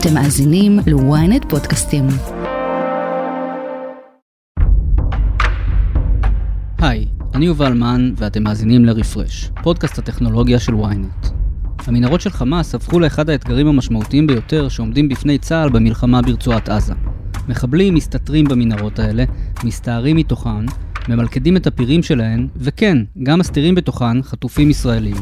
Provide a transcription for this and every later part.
אתם מאזינים ל-ynet פודקאסטים. היי, אני יובל מן ואתם מאזינים לרפרש, פודקאסט הטכנולוגיה של ynet. המנהרות של חמאס הפכו לאחד האתגרים המשמעותיים ביותר שעומדים בפני צה"ל במלחמה ברצועת עזה. מחבלים מסתתרים במנהרות האלה, מסתערים מתוכן, ממלכדים את הפירים שלהן, וכן, גם מסתירים בתוכן חטופים ישראלים.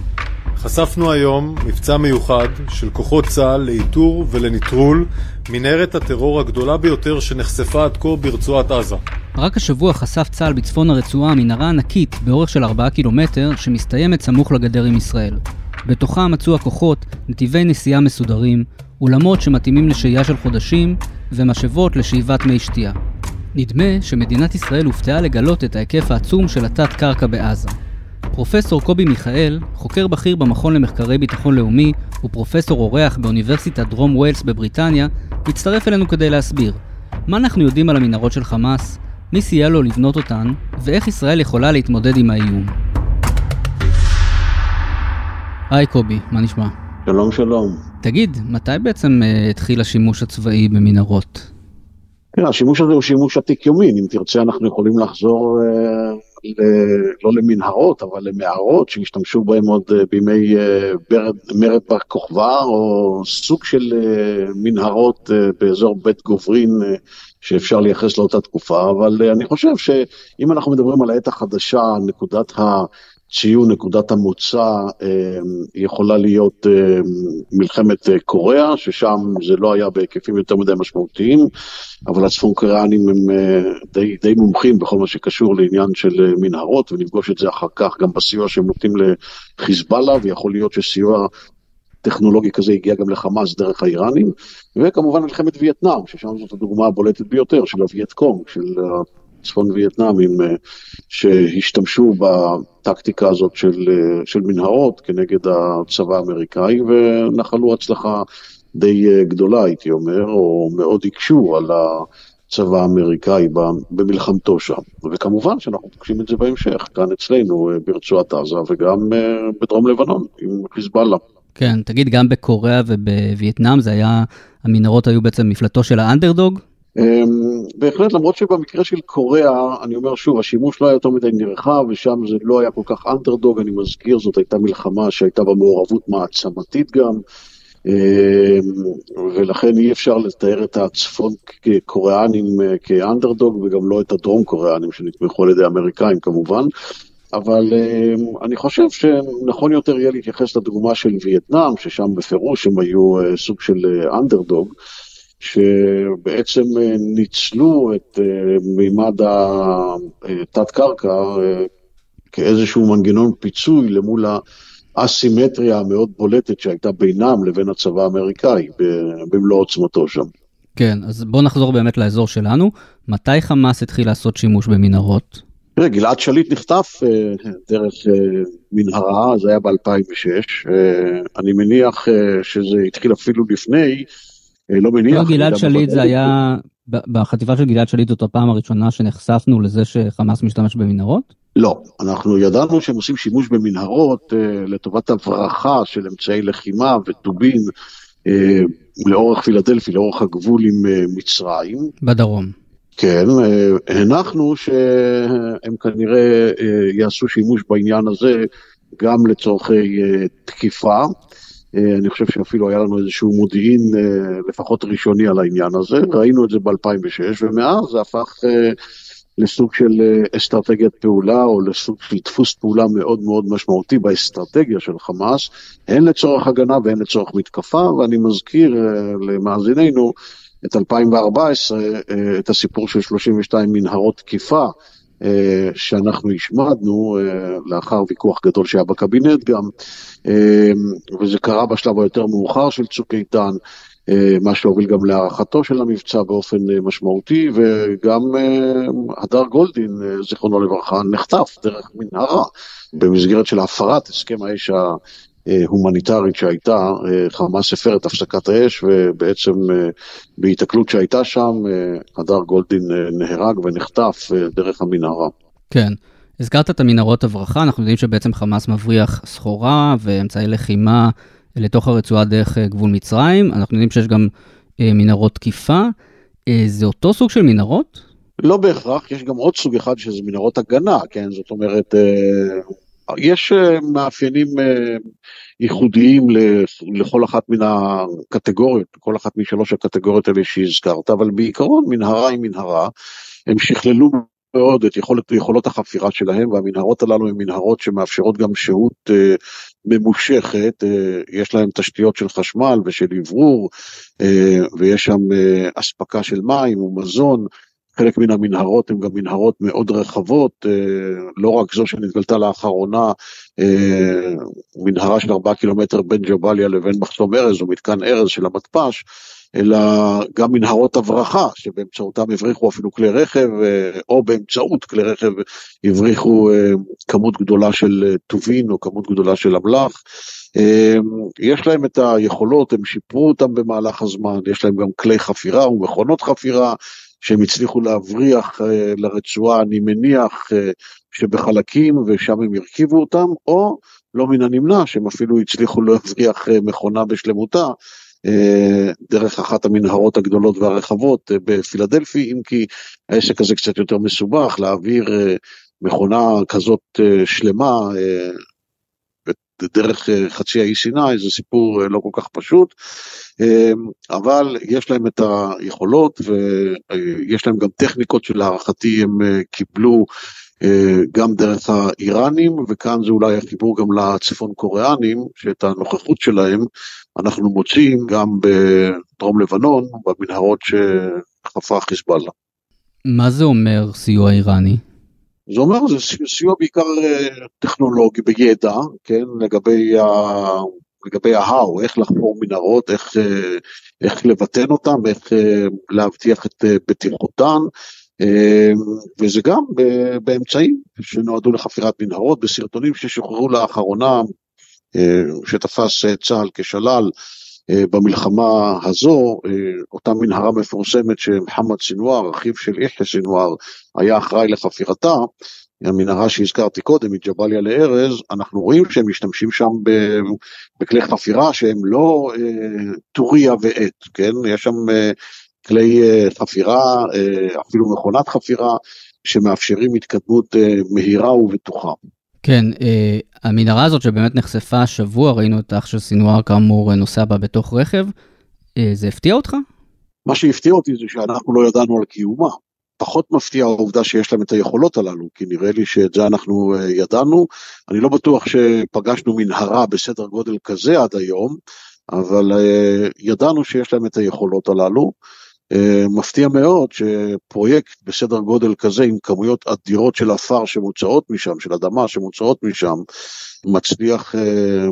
חשפנו היום מבצע מיוחד של כוחות צה"ל לאיתור ולנטרול מנהרת הטרור הגדולה ביותר שנחשפה עד כה ברצועת עזה. רק השבוע חשף צה"ל בצפון הרצועה מנהרה ענקית באורך של 4 קילומטר שמסתיימת סמוך לגדר עם ישראל. בתוכה מצאו הכוחות נתיבי נסיעה מסודרים, אולמות שמתאימים לשהייה של חודשים ומשאבות לשאיבת מי שתייה. נדמה שמדינת ישראל הופתעה לגלות את ההיקף העצום של התת-קרקע בעזה. פרופסור קובי מיכאל, חוקר בכיר במכון למחקרי ביטחון לאומי ופרופסור אורח באוניברסיטת דרום ווילס בבריטניה, הצטרף אלינו כדי להסביר מה אנחנו יודעים על המנהרות של חמאס, מי סייע לו לבנות אותן, ואיך ישראל יכולה להתמודד עם האיום. היי קובי, מה נשמע? שלום שלום. תגיד, מתי בעצם uh, התחיל השימוש הצבאי במנהרות? כן, השימוש הזה הוא שימוש עתיק יומין, אם תרצה אנחנו יכולים לחזור uh, ל, לא למנהרות, אבל למערות שהשתמשו בהם עוד uh, בימי ברד, מרד בר כוכבא, או סוג של uh, מנהרות באזור בית גוברין שאפשר לייחס לאותה תקופה, אבל אני חושב שאם אנחנו מדברים על העת החדשה, נקודת ה... ציון נקודת המוצא יכולה להיות מלחמת קוריאה, ששם זה לא היה בהיקפים יותר מדי משמעותיים, אבל הצפון קוריאנים הם די, די מומחים בכל מה שקשור לעניין של מנהרות, ונפגוש את זה אחר כך גם בסיוע שהם נותנים לחיזבאללה, ויכול להיות שסיוע טכנולוגי כזה הגיע גם לחמאס דרך האיראנים, וכמובן מלחמת וייטנאם, ששם זאת הדוגמה הבולטת ביותר של הווייט קונג, של צפון וייטנאמים שהשתמשו בטקטיקה הזאת של, של מנהרות כנגד הצבא האמריקאי ונחלו הצלחה די גדולה הייתי אומר, או מאוד הקשו על הצבא האמריקאי במלחמתו שם. וכמובן שאנחנו פוגשים את זה בהמשך, כאן אצלנו ברצועת עזה וגם בדרום לבנון עם חיזבאללה. כן, תגיד, גם בקוריאה ובווייטנאם זה היה, המנהרות היו בעצם מפלטו של האנדרדוג? בהחלט, למרות שבמקרה של קוריאה, אני אומר שוב, השימוש לא היה יותר מדי נרחב, ושם זה לא היה כל כך אנטרדוג, אני מזכיר, זאת הייתה מלחמה שהייתה בה מעורבות מעצמתית גם, ולכן אי אפשר לתאר את הצפון קוריאנים כאנדרדוג, וגם לא את הדרום קוריאנים שנתמכו על ידי האמריקאים כמובן. אבל אני חושב שנכון יותר יהיה להתייחס לדוגמה של וייטנאם, ששם בפירוש הם היו סוג של אנדרדוג. שבעצם ניצלו את מימד התת-קרקע כאיזשהו מנגנון פיצוי למול האסימטריה המאוד בולטת שהייתה בינם לבין הצבא האמריקאי במלוא עוצמתו שם. כן, אז בואו נחזור באמת לאזור שלנו. מתי חמאס התחיל לעשות שימוש במנהרות? תראה, גלעד שליט נחטף דרך מנהרה, זה היה ב-2006. אני מניח שזה התחיל אפילו לפני. לא מניח. לא, גלעד שליט זה היה, בחטיבה של גלעד שליט זאת הפעם הראשונה שנחשפנו לזה שחמאס משתמש במנהרות? לא, אנחנו ידענו שהם עושים שימוש במנהרות uh, לטובת הברחה של אמצעי לחימה וטובין uh, לאורך פילדלפי, לאורך הגבול עם מצרים. בדרום. כן, הנחנו שהם כנראה יעשו שימוש בעניין הזה גם לצורכי תקיפה. אני חושב שאפילו היה לנו איזשהו מודיעין לפחות ראשוני על העניין הזה, ראינו את זה ב-2006 ומאז זה הפך לסוג של אסטרטגיית פעולה או לסוג של דפוס פעולה מאוד מאוד משמעותי באסטרטגיה של חמאס, הן לצורך הגנה והן לצורך מתקפה, ואני מזכיר למאזיננו את 2014, את הסיפור של 32 מנהרות תקיפה. שאנחנו השמדנו לאחר ויכוח גדול שהיה בקבינט גם, וזה קרה בשלב היותר מאוחר של צוק איתן, מה שהוביל גם להערכתו של המבצע באופן משמעותי, וגם הדר גולדין, זיכרונו לברכה, נחטף דרך מנהרה במסגרת של הפרת הסכם האש הומניטרית שהייתה, חמאס הפר את הפסקת האש ובעצם בהיתקלות שהייתה שם, הדר גולדין נהרג ונחטף דרך המנהרה. כן. הזכרת את המנהרות הברחה, אנחנו יודעים שבעצם חמאס מבריח סחורה ואמצעי לחימה לתוך הרצועה דרך גבול מצרים. אנחנו יודעים שיש גם מנהרות תקיפה. זה אותו סוג של מנהרות? לא בהכרח, יש גם עוד סוג אחד שזה מנהרות הגנה, כן? זאת אומרת, יש מאפיינים ייחודיים לכל אחת מן הקטגוריות, כל אחת משלוש הקטגוריות האלה שהזכרת, אבל בעיקרון מנהרה היא מנהרה, הם שכללו מאוד את יכולת, יכולות החפירה שלהם, והמנהרות הללו הן מנהרות שמאפשרות גם שהות אה, ממושכת, אה, יש להם תשתיות של חשמל ושל אוורור, אה, ויש שם אה, אספקה של מים ומזון, חלק מן המנהרות הן גם מנהרות מאוד רחבות, אה, לא רק זו שנתגלתה לאחרונה, אה, מנהרה של 4 קילומטר בין ג'באליה לבין מחסום ארז או מתקן ארז של המתפ"ש, אלא גם מנהרות הברחה שבאמצעותם הבריחו אפילו כלי רכב אה, או באמצעות כלי רכב הבריחו כמות גדולה של טובין או כמות גדולה של אמל"ח. יש להם את היכולות, הם שיפרו אותם במהלך הזמן, יש להם גם כלי חפירה ומכונות חפירה, שהם הצליחו להבריח אה, לרצועה, אני מניח אה, שבחלקים ושם הם הרכיבו אותם, או לא מן הנמנע שהם אפילו הצליחו להבריח אה, מכונה בשלמותה. דרך אחת המנהרות הגדולות והרחבות בפילדלפי, אם כי העסק הזה קצת יותר מסובך, להעביר מכונה כזאת שלמה דרך אה, חצי האי סיני זה סיפור אה, לא כל כך פשוט, אמ, אבל יש להם את היכולות ויש להם גם טכניקות שלהערכתי הם אה, קיבלו גם דרך האיראנים, וכאן זה אולי החיבור גם לצפון קוריאנים, שאת הנוכחות שלהם אנחנו מוצאים גם בדרום לבנון, במנהרות שחפרה חיזבאללה. מה זה אומר סיוע איראני? זה אומר, זה סיוע בעיקר אה, טכנולוגי בידע, כן, לגבי, ה, לגבי ההאו, איך לחפור מנהרות, איך, אה, איך לבטן אותן, איך אה, להבטיח את בטיחותן, וזה גם באמצעים שנועדו לחפירת מנהרות, בסרטונים ששוחררו לאחרונה, שתפס צה"ל כשלל, במלחמה הזו, אותה מנהרה מפורסמת שמוחמד סינואר, אחיו של יחיא סינואר, היה אחראי לחפירתה, המנהרה שהזכרתי קודם, מג'באליה לארז, אנחנו רואים שהם משתמשים שם בכלי חפירה שהם לא אה, טוריה ועט, כן? יש שם אה, כלי אה, חפירה, אפילו מכונת חפירה, שמאפשרים התקדמות מהירה ובטוחה. כן, אה, המנהרה הזאת שבאמת נחשפה השבוע, ראינו את אח של סינואר כאמור נוסע בה בתוך רכב, אה, זה הפתיע אותך? מה שהפתיע אותי זה שאנחנו לא ידענו על קיומה. פחות מפתיע העובדה שיש להם את היכולות הללו, כי נראה לי שאת זה אנחנו אה, ידענו. אני לא בטוח שפגשנו מנהרה בסדר גודל כזה עד היום, אבל אה, ידענו שיש להם את היכולות הללו. אה, מפתיע מאוד שפרויקט בסדר גודל כזה עם כמויות אדירות של עפר שמוצאות משם, של אדמה שמוצאות משם, מצליח אה,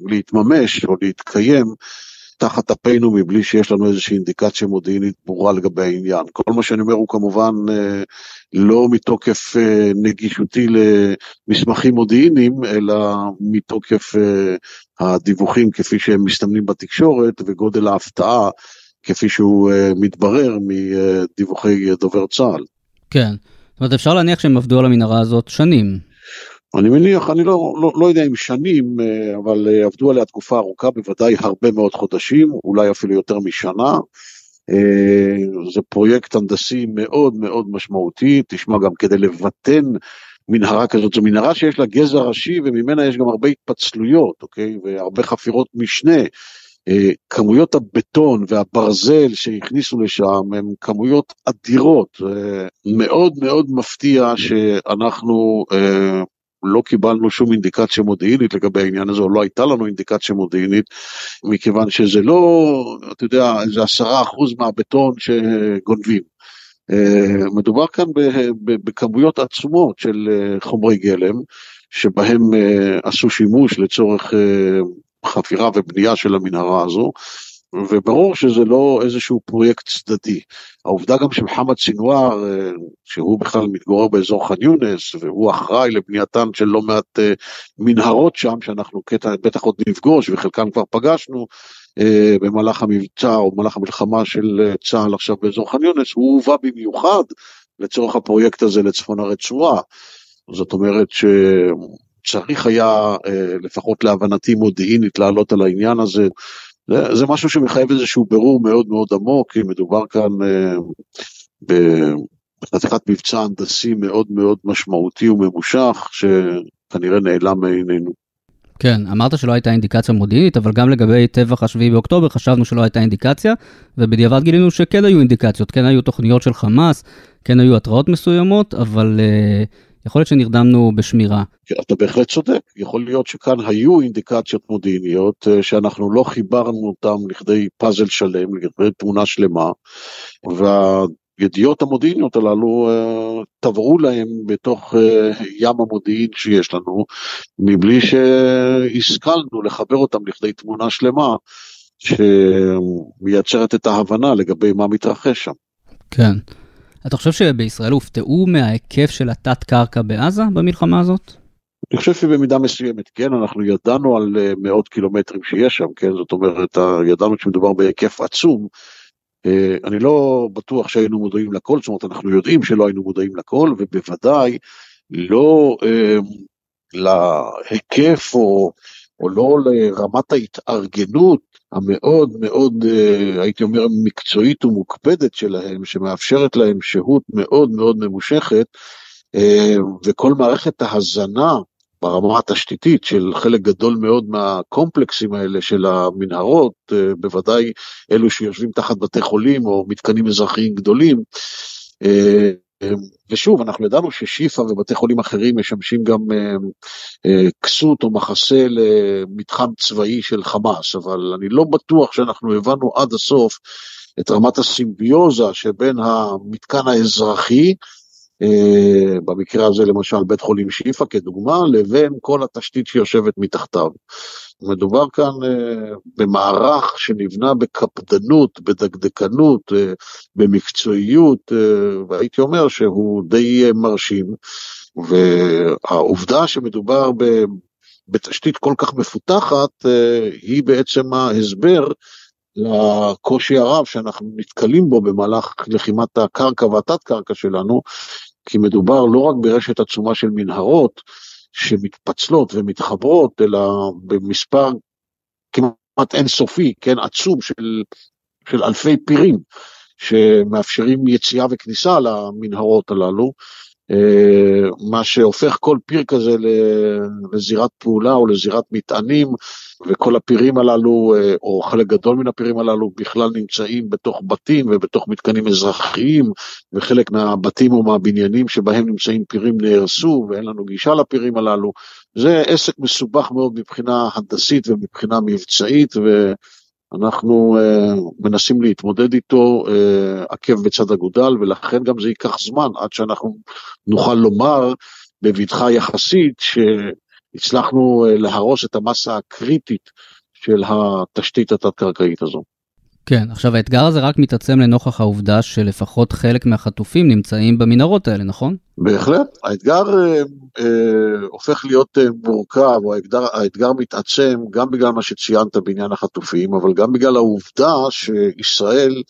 להתממש או להתקיים תחת אפינו מבלי שיש לנו איזושהי אינדיקציה מודיעינית ברורה לגבי העניין. כל מה שאני אומר הוא כמובן אה, לא מתוקף נגישותי למסמכים מודיעיניים, אלא מתוקף הדיווחים כפי שהם מסתמנים בתקשורת וגודל ההפתעה כפי שהוא uh, מתברר מדיווחי דובר צה"ל. כן, זאת אומרת אפשר להניח שהם עבדו על המנהרה הזאת שנים. אני מניח, אני לא, לא, לא יודע אם שנים, uh, אבל uh, עבדו עליה תקופה ארוכה, בוודאי הרבה מאוד חודשים, אולי אפילו יותר משנה. זה פרויקט הנדסי מאוד מאוד משמעותי, תשמע גם כדי לבטן מנהרה כזאת, זו מנהרה שיש לה גזע ראשי וממנה יש גם הרבה התפצלויות, אוקיי? והרבה חפירות משנה. אה, כמויות הבטון והברזל שהכניסו לשם הן כמויות אדירות. אה, מאוד מאוד מפתיע שאנחנו אה, לא קיבלנו שום אינדיקציה מודיעינית לגבי העניין הזה, או לא הייתה לנו אינדיקציה מודיעינית, מכיוון שזה לא, אתה יודע, איזה עשרה אחוז מהבטון שגונבים. מדובר כאן בכמויות עצומות של חומרי גלם, שבהם עשו שימוש לצורך חפירה ובנייה של המנהרה הזו, וברור שזה לא איזשהו פרויקט צדדי. העובדה גם שמוחמד סינואר, אה, שהוא בכלל מתגורר באזור ח'אן יונס, והוא אחראי לבנייתן של לא מעט אה, מנהרות שם, שאנחנו קטע, בטח עוד נפגוש, וחלקן כבר פגשנו, אה, במהלך המבצע או במהלך המלחמה של צה"ל עכשיו באזור ח'אן יונס, הוא הובא במיוחד לצורך הפרויקט הזה לצפון הרצועה. זאת אומרת ש... צריך היה, אה, לפחות להבנתי מודיעינית, לעלות על העניין הזה. זה, זה משהו שמחייב איזשהו בירור מאוד מאוד עמוק, כי מדובר כאן אה, בחתיכת מבצע הנדסי מאוד מאוד משמעותי וממושך, שכנראה נעלם מעינינו. כן, אמרת שלא הייתה אינדיקציה מודיעינית, אבל גם לגבי טבח השביעי באוקטובר חשבנו שלא הייתה אינדיקציה, ובדיעבד גילינו שכן היו אינדיקציות, כן היו תוכניות של חמאס, כן היו התראות מסוימות, אבל uh, יכול להיות שנרדמנו בשמירה. אתה בהחלט צודק, יכול להיות שכאן היו אינדיקציות מודיעיניות uh, שאנחנו לא חיברנו אותן לכדי פאזל שלם, לכדי תמונה שלמה, וה... הידיעות המודיעיניות הללו טבעו להם בתוך uh, ים המודיעין שיש לנו, מבלי שהשכלנו לחבר אותם לכדי תמונה שלמה שמייצרת את ההבנה לגבי מה מתרחש שם. כן. אתה חושב שבישראל הופתעו מההיקף של התת-קרקע בעזה במלחמה הזאת? אני חושב שבמידה מסוימת, כן, אנחנו ידענו על uh, מאות קילומטרים שיש שם, כן, זאת אומרת, ידענו שמדובר בהיקף עצום, אה, אני לא בטוח שהיינו מודעים לכל, זאת אומרת אנחנו יודעים שלא היינו מודעים לכל, ובוודאי לא אה, להיקף או, או לא לרמת ההתארגנות המאוד מאוד, אה, הייתי אומר, מקצועית ומוקפדת שלהם, שמאפשרת להם שהות מאוד מאוד ממושכת, אה, וכל מערכת ההזנה ברמה התשתיתית של חלק גדול מאוד מהקומפלקסים האלה של המנהרות, אה, בוודאי אלו שיושבים תחת בתי חולים או מתקנים אזרחיים גדולים. אה, אה, ושוב, אנחנו ידענו ששיפא ובתי חולים אחרים משמשים גם כסות או מחסה למתחם צבאי של חמאס, אבל אני לא בטוח שאנחנו הבנו עד הסוף את רמת הסימביוזה שבין המתקן האזרחי אה, במקרה הזה למשל בית חולים שיפא כדוגמה, לבין כל התשתית שיושבת מתחתיו. מדובר כאן אה, במערך שנבנה בקפדנות, בדקדקנות, אה, במקצועיות, והייתי אומר שהוא די מרשים, והעובדה שמדובר. בתשתית כל כך מפותחת, היא בעצם ההסבר לקושי הרב שאנחנו נתקלים בו במהלך לחימת הקרקע והתת-קרקע שלנו, כי מדובר לא רק ברשת עצומה של מנהרות שמתפצלות ומתחברות, אלא במספר כמעט אינסופי, כן, עצום של, של אלפי פירים שמאפשרים יציאה וכניסה למנהרות הללו, אה, מה שהופך כל פיר כזה לזירת פעולה או לזירת מטענים, וכל הפירים הללו, אה, או חלק גדול מן הפירים הללו, בכלל נמצאים בתוך בתים ובתוך מתקנים אזרחיים, וחלק מהבתים או מהבניינים שבהם נמצאים פירים נהרסו, ואין לנו גישה לפירים הללו. זה עסק מסובך מאוד מבחינה הנדסית ומבחינה מבצעית, ו... אנחנו uh, מנסים להתמודד איתו uh, עקב בצד אגודל, ולכן גם זה ייקח זמן עד שאנחנו נוכל לומר בבטחה יחסית שהצלחנו uh, להרוס את המסה הקריטית של התשתית התת-קרקעית הזו. כן, עכשיו האתגר הזה רק מתעצם לנוכח העובדה שלפחות חלק מהחטופים נמצאים במנהרות האלה, נכון? בהחלט, האתגר אה, אה, הופך להיות אה, מורכב, או האתגר, האתגר מתעצם גם בגלל מה שציינת בעניין החטופים, אבל גם בגלל העובדה שישראל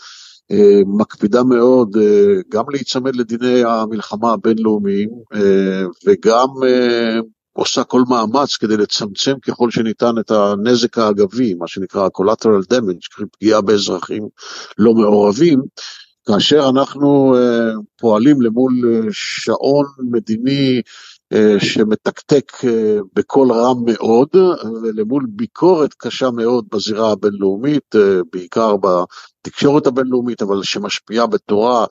אה, מקפידה מאוד אה, גם להיצמד לדיני המלחמה הבינלאומיים אה, וגם אה, עושה כל מאמץ כדי לצמצם ככל שניתן את הנזק האגבי, מה שנקרא collateral damage, פגיעה באזרחים לא מעורבים, כאשר אנחנו uh, פועלים למול uh, שעון מדיני uh, שמתקתק uh, בקול רם מאוד, ולמול ביקורת קשה מאוד בזירה הבינלאומית, בעיקר בתקשורת הבינלאומית, אבל שמשפיעה בתורה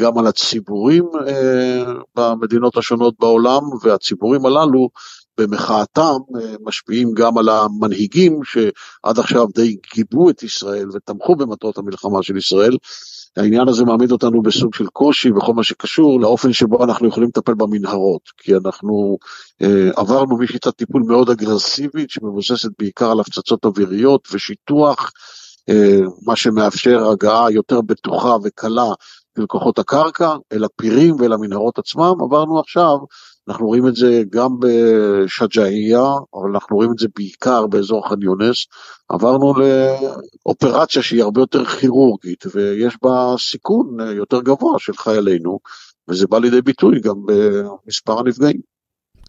גם על הציבורים אה, במדינות השונות בעולם, והציבורים הללו במחאתם אה, משפיעים גם על המנהיגים שעד עכשיו די גיבו את ישראל ותמכו במטרות המלחמה של ישראל. העניין הזה מעמיד אותנו בסוג של קושי בכל מה שקשור לאופן שבו אנחנו יכולים לטפל במנהרות, כי אנחנו אה, עברנו משיטת טיפול מאוד אגרסיבית שמבוססת בעיקר על הפצצות אוויריות ושיטוח, אה, מה שמאפשר הגעה יותר בטוחה וקלה אל כוחות הקרקע, אל הפירים ואל המנהרות עצמם, עברנו עכשיו, אנחנו רואים את זה גם בשג'אעיה, אבל אנחנו רואים את זה בעיקר באזור ח'אן יונס, עברנו לאופרציה שהיא הרבה יותר כירורגית, ויש בה סיכון יותר גבוה של חיילינו, וזה בא לידי ביטוי גם במספר הנפגעים.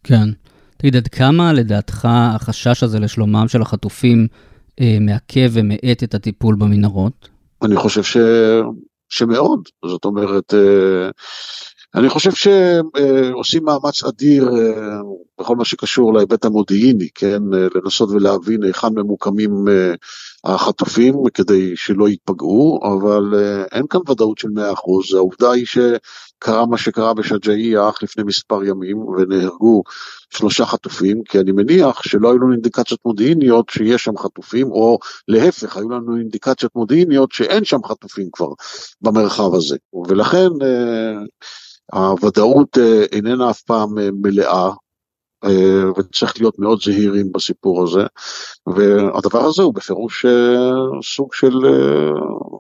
כן. תגיד, עד כמה לדעתך החשש הזה לשלומם של החטופים אה, מעכב ומאט את הטיפול במנהרות? אני חושב ש... שמאוד, זאת אומרת, אה, אני חושב שעושים מאמץ אדיר אה, בכל מה שקשור להיבט המודיעיני, כן, לנסות ולהבין היכן ממוקמים החטופים כדי שלא ייפגעו, אבל אין כאן ודאות של 100%, העובדה היא שקרה מה שקרה בשג'אעיה אך לפני מספר ימים ונהרגו שלושה חטופים, כי אני מניח שלא היו לנו אינדיקציות מודיעיניות שיש שם חטופים, או להפך, היו לנו אינדיקציות מודיעיניות שאין שם חטופים כבר במרחב הזה. ולכן אה, הוודאות אה, איננה אף פעם אה, מלאה, וצריך להיות מאוד זהירים בסיפור הזה, והדבר הזה הוא בפירוש סוג של,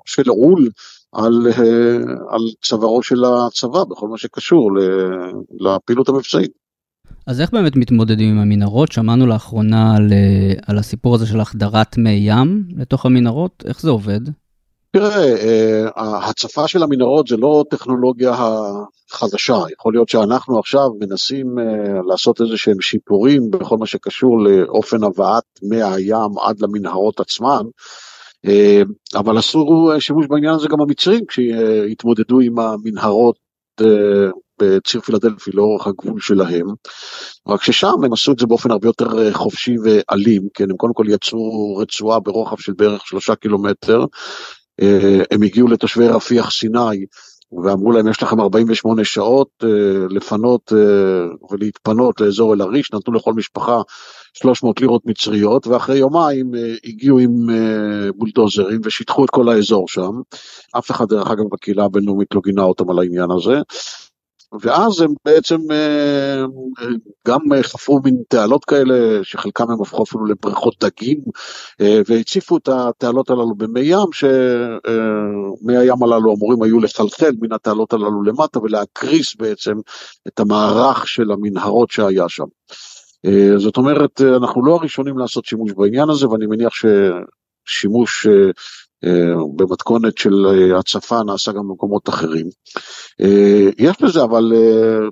של עול על, על צווארו של הצבא בכל מה שקשור לפעילות המבצעית. אז איך באמת מתמודדים עם המנהרות? שמענו לאחרונה על, אה, על הסיפור הזה של החדרת מי ים לתוך המנהרות, איך זה עובד? תראה, אה, ההצפה של המנהרות זה לא טכנולוגיה חדשה, יכול להיות שאנחנו עכשיו מנסים אה, לעשות איזה שהם שיפורים בכל מה שקשור לאופן הבאת מי הים עד למנהרות עצמן, אבל עשו שימוש בעניין הזה גם המצרים כשהתמודדו עם המנהרות בציר פילדלפי לאורך הגבול שלהם, רק ששם הם עשו את זה באופן הרבה יותר אה, חופשי ואלים, כן, הם קודם כל יצרו רצועה ברוחב של בערך שלושה קילומטר, אה, הם הגיעו לתושבי רפיח סיני ואמרו להם יש לכם 48 שעות אה, לפנות ולהתפנות לאזור אל-עריש, נתנו לכל משפחה 300 לירות מצריות, ואחרי יומיים הגיעו עם בולדוזרים ושיטחו את כל האזור שם. אף אחד, דרך אגב, בקהילה הבינלאומית לא גינה אותם על העניין הזה. ואז הם בעצם אה, גם חפרו מין תעלות כאלה, שחלקם הם הפכו אפילו לבריכות דגים, אה, והציפו את התעלות הללו במי ים, שמי הים הללו אמורים היו לחלחל מן התעלות הללו למטה ולהקריס בעצם את המערך של המנהרות שהיה שם. אה, זאת אומרת, אנחנו לא הראשונים לעשות שימוש בעניין הזה, ואני מניח ששימוש אה, במתכונת של אה, הצפה נעשה גם במקומות אחרים. אה, יש לזה אבל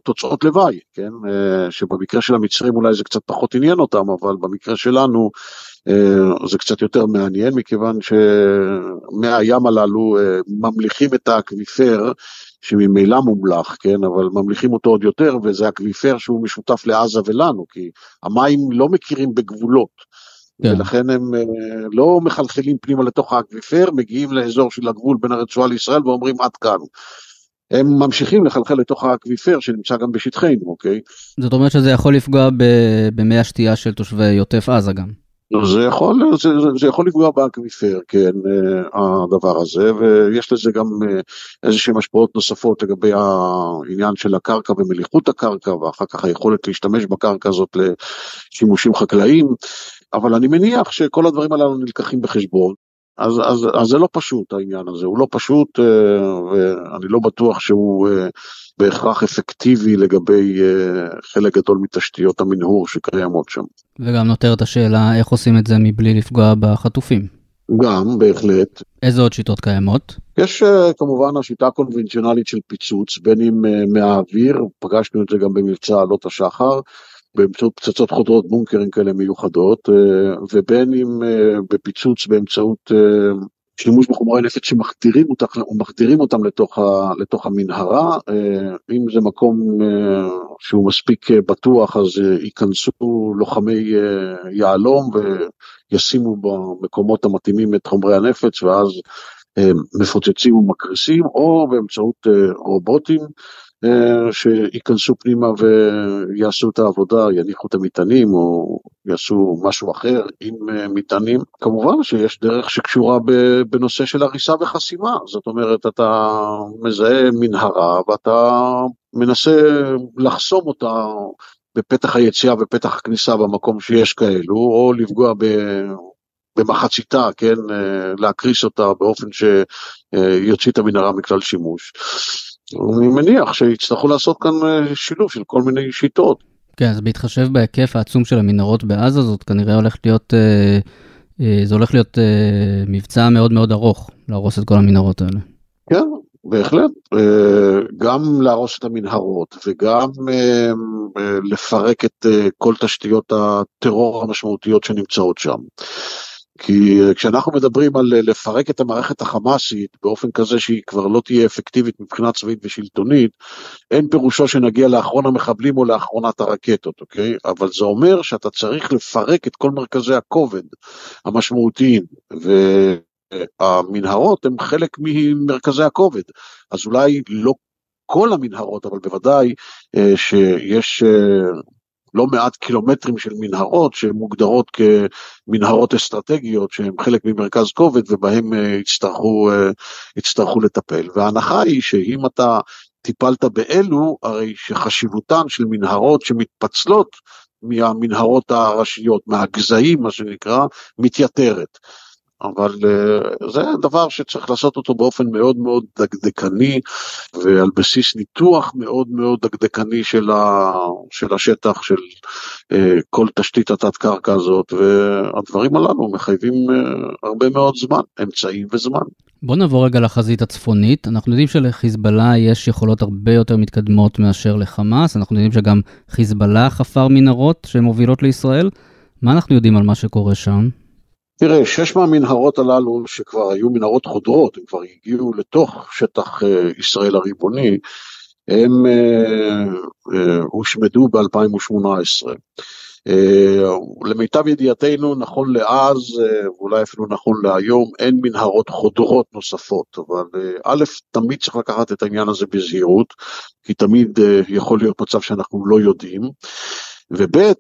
תוצאות לוואי, כן? שבמקרה של המצרים אולי זה קצת פחות עניין אותם, אבל במקרה שלנו זה קצת יותר מעניין, מכיוון שמי הים הללו ממליחים את האקוויפר, שממילא מומלח, כן, אבל ממליחים אותו עוד יותר, וזה אקוויפר שהוא משותף לעזה ולנו, כי המים לא מכירים בגבולות. כן. ולכן הם אה, לא מחלחלים פנימה לתוך האקוויפר, מגיעים לאזור של הגבול בין הרצועה לישראל ואומרים עד כאן. הם ממשיכים לחלחל לתוך האקוויפר שנמצא גם בשטחנו, אוקיי? זאת אומרת שזה יכול לפגוע במי השתייה של תושבי עוטף עזה גם. זה יכול, זה, זה, זה יכול לפגוע באקוויפר, כן, אה, הדבר הזה, ויש לזה גם אה, איזשהן השפעות נוספות לגבי העניין של הקרקע ומליחות הקרקע, ואחר כך היכולת להשתמש בקרקע הזאת לשימושים חקלאיים. אבל אני מניח שכל הדברים הללו נלקחים בחשבון. אז, אז, אז זה לא פשוט העניין הזה, הוא לא פשוט אה, ואני לא בטוח שהוא אה, בהכרח אפקטיבי לגבי אה, חלק גדול מתשתיות המנהור שקיימות שם. וגם נותרת השאלה איך עושים את זה מבלי לפגוע בחטופים. גם, בהחלט. איזה עוד שיטות קיימות? יש כמובן השיטה הקונבנציונלית של פיצוץ, בין אם מהאוויר, פגשנו את זה גם במבצע עלות השחר, באמצעות פצצות חודרות בונקרים כאלה מיוחדות, אה, ובין אם אה, בפיצוץ באמצעות אה, שימוש בחומרי נפץ שמחדירים אותם, אותם לתוך, ה, לתוך המנהרה, אם זה מקום שהוא מספיק בטוח אז ייכנסו לוחמי יהלום וישימו במקומות המתאימים את חומרי הנפץ ואז מפוצצים ומקריסים, או באמצעות רובוטים אה, שייכנסו פנימה ויעשו את העבודה, יניחו את המטענים או יעשו משהו אחר עם אה, מטענים. כמובן שיש דרך שקשורה בנושא של הריסה וחסימה, זאת אומרת אתה מזהה מנהרה ואתה מנסה לחסום אותה בפתח היציאה ופתח הכניסה במקום שיש כאלו, או לפגוע. במחציתה, כן, אה, להקריס אותה באופן שיוציא את המנהרה מכלל שימוש. אני מניח שיצטרכו לעשות כאן אה, שילוב של כל מיני שיטות. כן, אז בהתחשב בהיקף העצום של המנהרות בעזה, זאת כנראה הולך להיות, אה, זה הולך להיות מבצע מאוד מאוד ארוך, להרוס את כל המנהרות האלה. כן, בהחלט. גם להרוס את המנהרות וגם לפרק את כל תשתיות הטרור המשמעותיות שנמצאות שם. כי אה, כשאנחנו מדברים על אה, לפרק את המערכת החמאסית באופן כזה שהיא כבר לא תהיה אפקטיבית מבחינה צבאית ושלטונית, אין פירושו שנגיע לאחרון המחבלים או לאחרונת הרקטות, אוקיי? אבל זה אומר שאתה צריך לפרק את כל מרכזי הכובד המשמעותיים, והמנהרות הן חלק ממרכזי הכובד, אז אולי לא כל המנהרות, אבל בוודאי אה, שיש לא מעט קילומטרים של מנהרות שהן מוגדרות כמנהרות אסטרטגיות שהן חלק ממרכז כובד ובהם אה, יצטרכו, אה, יצטרכו לטפל. וההנחה היא שאם אתה טיפלת באלו, הרי שחשיבותן של מנהרות שמתפצלות מהמנהרות הראשיות, מהגזעים מה שנקרא, מתייתרת. אבל uh, זה דבר שצריך לעשות אותו באופן מאוד מאוד דקדקני ועל בסיס ניתוח מאוד מאוד דקדקני של, ה, של השטח, של uh, כל תשתית התת קרקע הזאת, והדברים הללו מחייבים uh, הרבה מאוד זמן, אמצעים וזמן. בוא נעבור רגע לחזית הצפונית. אנחנו יודעים שלחיזבאללה יש יכולות הרבה יותר מתקדמות מאשר לחמאס, אנחנו יודעים שגם חיזבאללה חפר מנהרות שמובילות לישראל. מה אנחנו יודעים על מה שקורה שם? תראה, שש מהמנהרות הללו שכבר היו מנהרות חודרות, הם כבר הגיעו לתוך שטח אה, ישראל הריבוני, הם אה, אה, הושמדו ב-2018. למיטב ידיעתנו, נכון לאז, ואולי אפילו נכון להיום, אין מנהרות חודרות נוספות, אבל א', תמיד צריך לקחת את העניין הזה בזהירות, כי תמיד יכול להיות מצב שאנחנו לא יודעים, וב',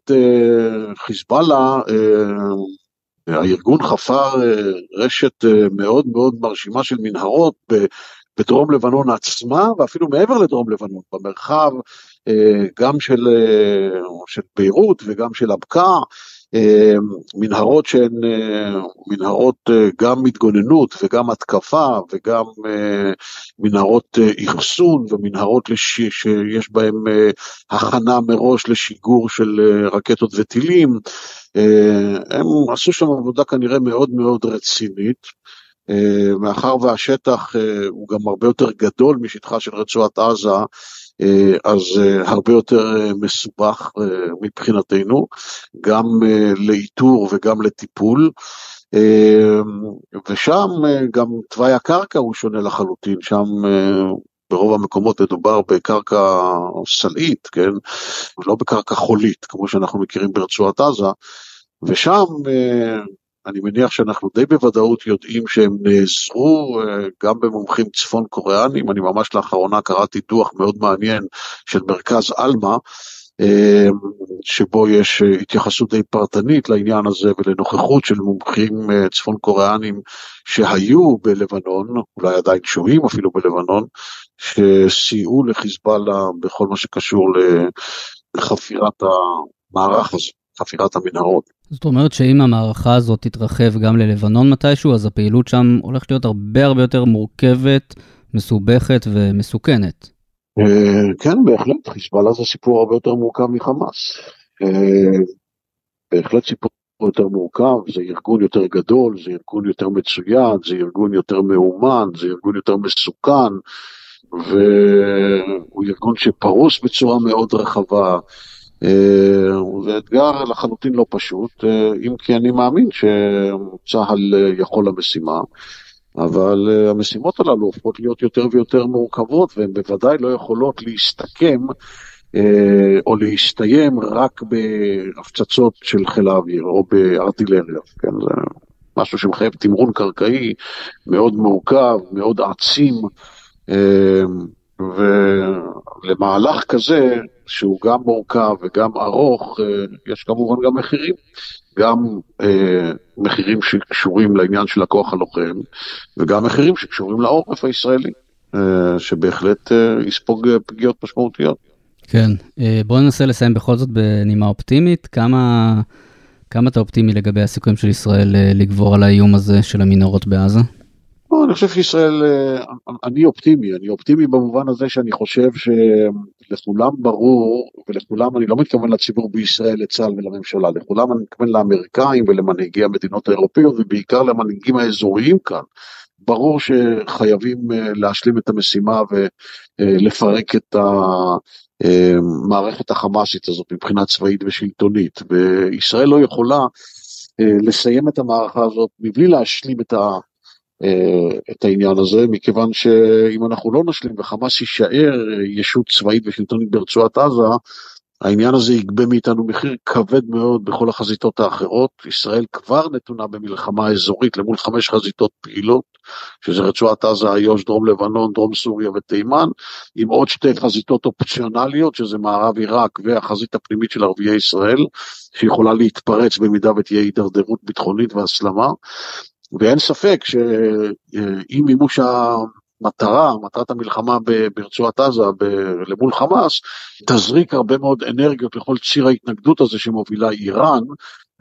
חיזבאללה הארגון חפר אה, רשת אה, מאוד מאוד מרשימה של מנהרות בדרום לבנון עצמה ואפילו מעבר לדרום לבנון, במרחב אה, גם של, של ביירות וגם של אבקה, מנהרות שהן מנהרות גם התגוננות וגם התקפה וגם מנהרות אחסון ומנהרות לש... שיש בהן הכנה מראש לשיגור של רקטות וטילים. אה, הם עשו שם עבודה כנראה מאוד מאוד רצינית, אה, מאחר והשטח אה, הוא גם הרבה יותר גדול משטחה של רצועת עזה, אז הרבה יותר מסובך מבחינתנו, גם לאיתור וגם לטיפול. ושם גם תוואי הקרקע הוא שונה לחלוטין, שם ברוב המקומות מדובר בקרקע סלעית, כן, לא בקרקע חולית, כמו שאנחנו מכירים ברצועת עזה, ושם אה, אני מניח שאנחנו די בוודאות יודעים שהם נעזרו אה, גם במומחים צפון קוריאנים, אני ממש לאחרונה קראתי דוח מאוד מעניין של מרכז עלמה, שבו יש התייחסות די פרטנית לעניין הזה ולנוכחות של מומחים צפון קוריאנים שהיו בלבנון, אולי עדיין שוהים אפילו בלבנון, שסייעו לחיזבאללה בכל מה שקשור לחפירת המערך הזה, חפירת המנהרות. זאת אומרת שאם המערכה הזאת תתרחב גם ללבנון מתישהו, אז הפעילות שם הולכת להיות הרבה הרבה יותר מורכבת, מסובכת ומסוכנת. אה, כן, בהחלט, חיזבאללה זה סיפור הרבה יותר מורכב מחמאס. אה, בהחלט סיפור יותר מורכב, זה ארגון יותר גדול, זה ארגון יותר מצויד, זה ארגון יותר מאומן, זה ארגון יותר מסוכן. והוא ארגון שפרוס בצורה מאוד רחבה. אה, זה אתגר לחלוטין לא פשוט, אה, אם כי אני מאמין שצה"ל אה, יכול למשימה, אבל המשימות הללו הופכות להיות יותר ויותר מורכבות והן בוודאי לא יכולות להסתכם או להסתיים רק בהפצצות של חיל האוויר או בארטילריה, כן, זה משהו שמחייב תמרון קרקעי מאוד מורכב, מאוד עצים. ולמהלך כזה, שהוא גם מורכב וגם ארוך, אה, יש כמובן גם מחירים. גם אה, מחירים שקשורים לעניין של הכוח הלוחם, וגם מחירים שקשורים לעורף הישראלי, אה, שבהחלט אה, יספוג פגיעות משמעותיות. כן, אה, בואו ננסה לסיים בכל זאת בנימה אופטימית. כמה, כמה אתה אופטימי לגבי הסיכויים של ישראל אה, לגבור על האיום הזה של המנהרות בעזה? לא, אני חושב שישראל, אה, אני אופטימי, אני אופטימי במובן הזה שאני חושב שלכולם ברור, ולכולם, אני לא מתכוון לציבור בישראל, לצה"ל ולממשלה, לכולם אני מתכוון לאמריקאים ולמנהיגי המדינות האירופיות ובעיקר למנהיגים האזוריים כאן. ברור שחייבים אה, להשלים את המשימה ולפרק את המערכת אה, החמאסית הזאת מבחינה צבאית ושלטונית, וישראל לא יכולה לסיים את המערכה הזאת מבלי להשלים את, ה, את העניין הזה, מכיוון שאם אנחנו לא נשלים וחמאס יישאר ישות צבאית ושלטונית ברצועת עזה, העניין הזה יגבה מאיתנו מחיר כבד מאוד בכל החזיתות האחרות. ישראל כבר נתונה במלחמה אזורית למול חמש חזיתות פעילות, שזה רצועת עזה, איו"ש, דרום לבנון, דרום סוריה ותימן, עם עוד שתי חזיתות אופציונליות, שזה מערב עיראק והחזית הפנימית של ערביי ישראל, שיכולה להתפרץ במידה ותהיה הידרדרות ביטחונית והסלמה. ואין ספק שעם מימוש מטרה, מטרת המלחמה ברצועת עזה למול חמאס, תזריק הרבה מאוד אנרגיות לכל ציר ההתנגדות הזה שמובילה איראן,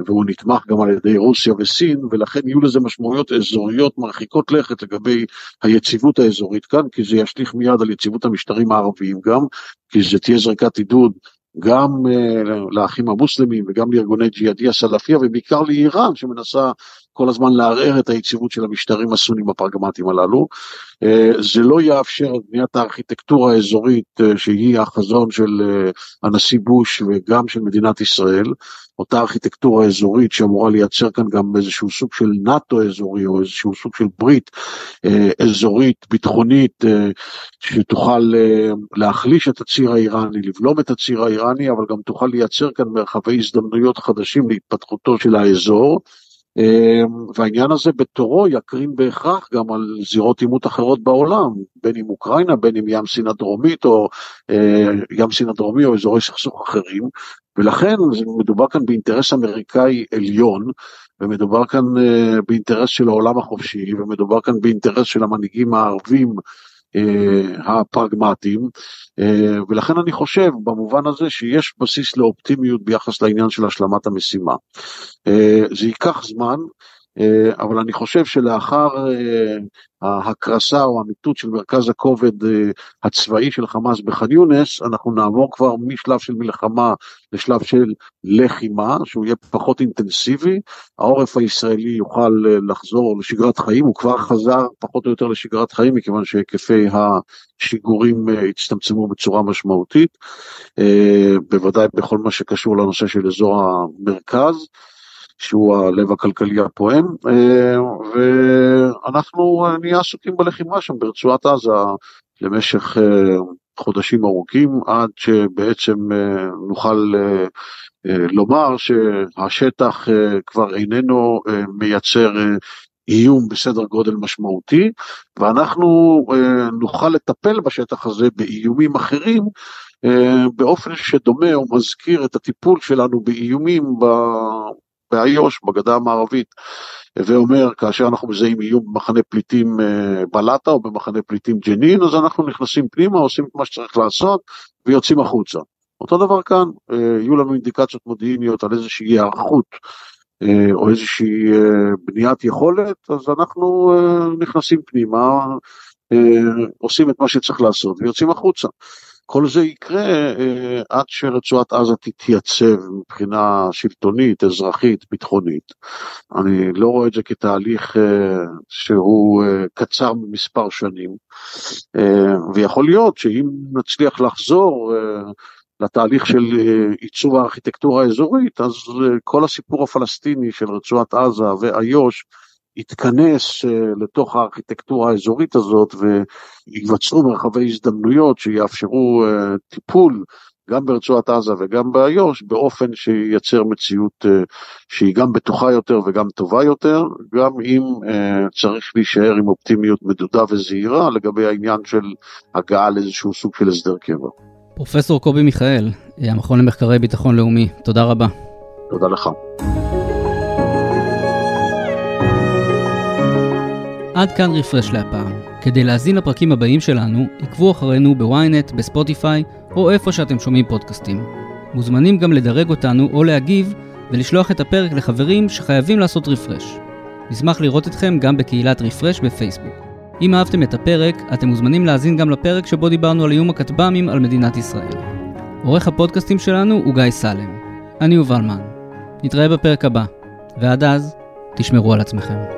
והוא נתמך גם על ידי רוסיה וסין, ולכן יהיו לזה משמעויות אזוריות מרחיקות לכת לגבי היציבות האזורית כאן, כי זה ישליך מיד על יציבות המשטרים הערביים גם, כי זה תהיה זריקת עידוד גם uh, לאחים המוסלמים וגם לארגוני ג'יהאדיה סלאפיה ובעיקר לאיראן שמנסה כל הזמן לערער את היציבות של המשטרים הסונים הפרגמטיים הללו. Uh, זה לא יאפשר את בניית הארכיטקטורה האזורית uh, שהיא החזון של הנשיא בוש וגם של מדינת ישראל, אותה ארכיטקטורה אזורית שאמורה לייצר כאן גם איזשהו סוג של נאט"ו אזורי או איזשהו סוג של ברית אה, אזורית ביטחונית אה, שתוכל אה, להחליש את הציר האיראני, לבלום את הציר האיראני, אבל גם תוכל לייצר כאן מרחבי הזדמנויות חדשים להתפתחותו של האזור. והעניין הזה בתורו יקרין בהכרח גם על זירות עימות אחרות בעולם, בין אם אוקראינה, בין אם ים סין הדרומית או ים סין הדרומי או אזורי סכסוך אחרים, ולכן מדובר כאן באינטרס אמריקאי עליון, ומדובר כאן uh, באינטרס של העולם החופשי, ומדובר כאן באינטרס של המנהיגים הערבים הפרגמטיים, uh, ולכן אני חושב במובן הזה שיש בסיס לאופטימיות ביחס לעניין של השלמת המשימה. Uh, זה ייקח זמן, אה, אבל אני חושב שלאחר אה, ההקרסה או המיטוט של מרכז הכובד אה, הצבאי של חמאס בח'אן יונס, אנחנו נעבור כבר משלב של מלחמה לשלב של לחימה, שהוא יהיה פחות אינטנסיבי, העורף הישראלי יוכל לחזור לשגרת חיים, הוא כבר חזר פחות או יותר לשגרת חיים, מכיוון שהיקפי השיגורים הצטמצמו בצורה משמעותית, בוודאי בכל מה שקשור לנושא של אזור המרכז. שהוא הלב הכלכלי הפועם, אה, ואנחנו נהיה עסוקים בלחימה שם ברצועת עזה למשך אה, חודשים ארוכים, עד שבעצם אה, נוכל לומר שהשטח כבר איננו מייצר איום בסדר גודל משמעותי, ואנחנו נוכל לטפל בשטח הזה באיומים אחרים באופן שדומה או מזכיר את הטיפול שלנו באיומים באיו"ש, בגדה המערבית, ואומר, כאשר אנחנו מזהים איום במחנה פליטים אה, בלטה או במחנה פליטים ג'נין, אז אנחנו נכנסים פנימה, עושים את מה שצריך לעשות ויוצאים החוצה. אותו דבר כאן, אה, יהיו לנו אינדיקציות מודיעיניות על איזושהי היערכות אה, או איזושהי בניית יכולת, אז אנחנו נכנסים פנימה, עושים את מה שצריך לעשות ויוצאים החוצה. כל זה יקרה אה, עד שרצועת עזה תתייצב מבחינה שלטונית, אזרחית, ביטחונית. אני לא רואה את זה כתהליך אה, שהוא אה, קצר במספר שנים, אה, ויכול להיות שאם נצליח לחזור אה, לתהליך של אה, עיצוב הארכיטקטורה האזורית, אז אה, כל הסיפור הפלסטיני של רצועת עזה ואיו"ש יתכנס אה, לתוך הארכיטקטורה האזורית הזאת וייווצרו מרחבי הזדמנויות שיאפשרו אה, טיפול גם ברצועת עזה וגם באיו"ש באופן שייצר מציאות אה, שהיא גם בטוחה יותר וגם טובה יותר, גם אם צריך להישאר עם אופטימיות מדודה וזהירה לגבי העניין של הגעה לאיזשהו סוג של הסדר קבע. פרופסור קובי מיכאל, המכון למחקרי ביטחון לאומי, תודה רבה. תודה לך. עד כאן רפרש להפעם. כדי להזין לפרקים הבאים שלנו, עקבו אחרינו בוויינט, בספוטיפיי, או איפה שאתם שומעים פודקאסטים. מוזמנים גם לדרג אותנו או להגיב, ולשלוח את הפרק לחברים שחייבים לעשות רפרש. נשמח לראות אתכם גם בקהילת רפרש בפייסבוק. אם אהבתם את הפרק, אתם מוזמנים להאזין גם לפרק שבו דיברנו על איום הכטב"מים על מדינת ישראל. עורך הפודקאסטים שלנו הוא גיא סלם. אני יובל מן. נתראה בפרק הבא, ועד אז, תשמרו על עצמכם.